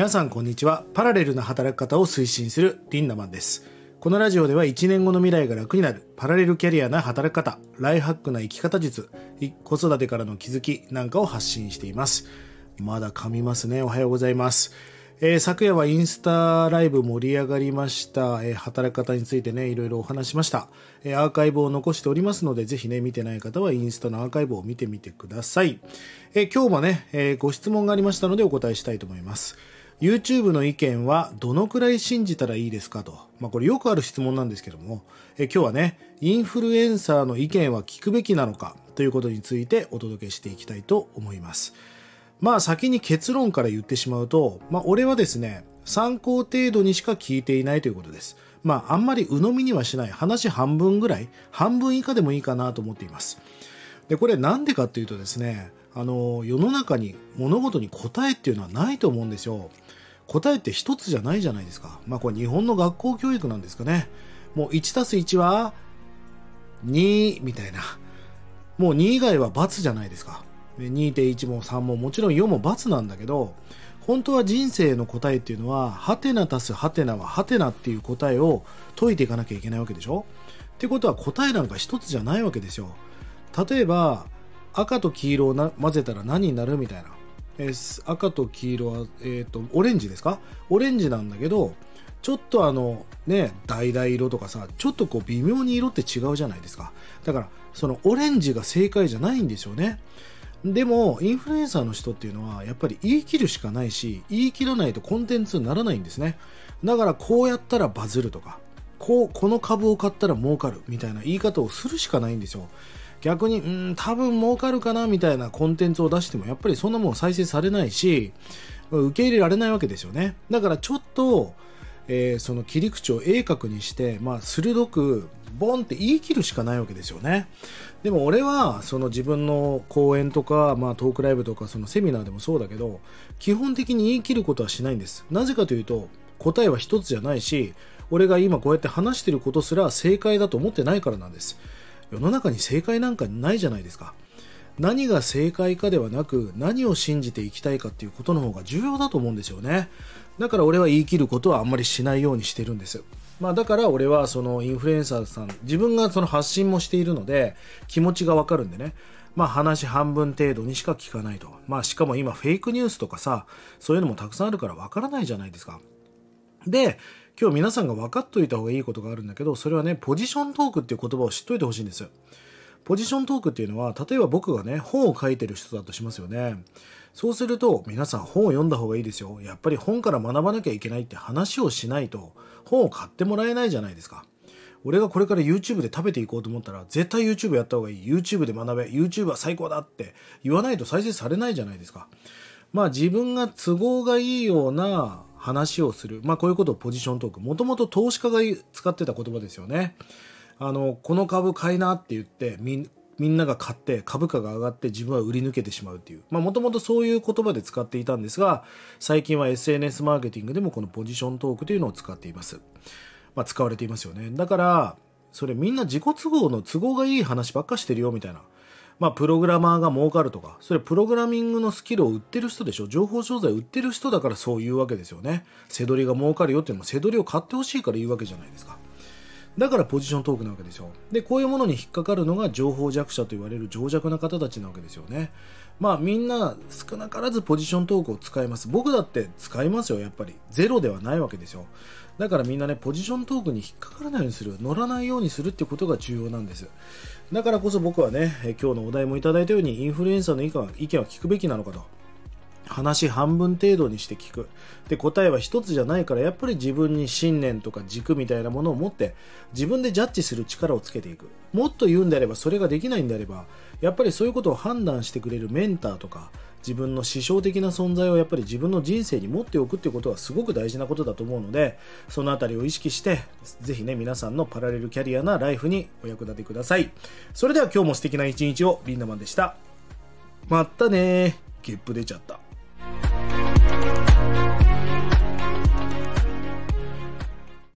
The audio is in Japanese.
皆さんこんにちは。パラレルな働き方を推進するリンダマンです。このラジオでは1年後の未来が楽になるパラレルキャリアな働き方ライハックな生き方術子育てからの気づきなんかを発信しています。まだ噛みますね。おはようございます。えー、昨夜はインスタライブ盛り上がりました、えー、働き方についてね、いろいろお話しました、えー、アーカイブを残しておりますので、ぜひね、見てない方はインスタのアーカイブを見てみてください。え今日もね、えご質問がありましたのでお答えしたいと思います。YouTube の意見はどのくらい信じたらいいですかと。まあこれよくある質問なんですけども、え今日はね、インフルエンサーの意見は聞くべきなのかということについてお届けしていきたいと思います。まあ先に結論から言ってしまうと、まあ俺はですね、参考程度にしか聞いていないということです。まああんまり鵜呑みにはしない話半分ぐらい、半分以下でもいいかなと思っています。で、これなんでかっていうとですね、あの、世の中に物事に答えっていうのはないと思うんですよ。答えって一つじゃないじゃないですか。まあこれ日本の学校教育なんですかね。もう1たす1は2みたいな。もう2以外は×じゃないですか。2.1も3ももちろん4も×なんだけど、本当は人生の答えっていうのは、ハテナ足すハテナはハテナっていう答えを解いていかなきゃいけないわけでしょってことは答えなんか一つじゃないわけですよ。例えば、赤と黄色をな混ぜたら何になるみたいな。えー、赤と黄色は、え、ー、と、オレンジですか？オレンジなんだけど、ちょっとあの、ね、橙色とかさ、ちょっとこう微妙に色って違うじゃないですか。だから、そのオレンジが正解じゃないんですよね。でも、インフルエンサーの人っていうのは、やっぱり言い切るしかないし、言い切らないとコンテンツにならないんですね。だから、こうやったらバズるとか、こう、この株を買ったら儲かるみたいな言い方をするしかないんですよ。逆に、うん、多分儲かるかなみたいなコンテンツを出しても、やっぱりそんなもん再生されないし、受け入れられないわけですよね。だからちょっと、えー、その切り口を鋭角にして、まあ、鋭くボンって言い切るしかないわけですよね。でも俺はその自分の講演とか、まあ、トークライブとかそのセミナーでもそうだけど基本的に言い切ることはしないんです。なぜかというと答えは一つじゃないし俺が今こうやって話してることすら正解だと思ってないからなんです。世の中に正解なんかないじゃないですか。何が正解かではなく何を信じていきたいかっていうことの方が重要だと思うんですよね。だから俺は言い切ることはあんまりしないようにしてるんです。まあだから俺はそのインフルエンサーさん、自分がその発信もしているので気持ちがわかるんでね。まあ話半分程度にしか聞かないと。まあしかも今フェイクニュースとかさ、そういうのもたくさんあるからわからないじゃないですか。で、今日皆さんが分かっといた方がいいことがあるんだけど、それはね、ポジショントークっていう言葉を知っといてほしいんですよ。ポジショントークっていうのは、例えば僕がね、本を書いてる人だとしますよね。そうすると、皆さん本を読んだ方がいいですよ。やっぱり本から学ばなきゃいけないって話をしないと、本を買ってもらえないじゃないですか。俺がこれから YouTube で食べていこうと思ったら、絶対 YouTube やった方がいい。YouTube で学べ。YouTube は最高だって言わないと再生されないじゃないですか。まあ自分が都合がいいような話をする。まあこういうことをポジショントーク。もともと投資家が使ってた言葉ですよね。あの、この株買いなって言ってみ、みんなが買って株価が上がって自分は売り抜けてしまうっていう。まあもともとそういう言葉で使っていたんですが、最近は SNS マーケティングでもこのポジショントークというのを使っています。まあ使われていますよね。だから、それみんな自己都合の都合がいい話ばっかしてるよみたいな。まあ、プログラマーが儲かるとか、それプログラミングのスキルを売ってる人でしょ？情報商材売ってる人だからそういうわけですよね。せどりが儲かるよっていうのも、せどりを買ってほしいから言うわけじゃないですか。だからポジショントークなわけですよ。で、こういうものに引っかかるのが情報弱者と言われる情弱な方たちなわけですよね。まあみんな少なからずポジショントークを使います。僕だって使いますよ、やっぱり。ゼロではないわけですよ。だからみんなね、ポジショントークに引っかからないようにする、乗らないようにするってことが重要なんです。だからこそ僕はね、今日のお題もいただいたように、インフルエンサーの意見は意見は聞くべきなのかと。話半分程度にして聞く。で、答えは一つじゃないから、やっぱり自分に信念とか軸みたいなものを持って、自分でジャッジする力をつけていく。もっと言うんであれば、それができないんであれば、やっぱりそういうことを判断してくれるメンターとか、自分の師匠的な存在をやっぱり自分の人生に持っておくっていうことはすごく大事なことだと思うので、そのあたりを意識して、ぜひね、皆さんのパラレルキャリアなライフにお役立てください。それでは今日も素敵な一日を、リンダマンでした。まったねゲップ出ちゃった。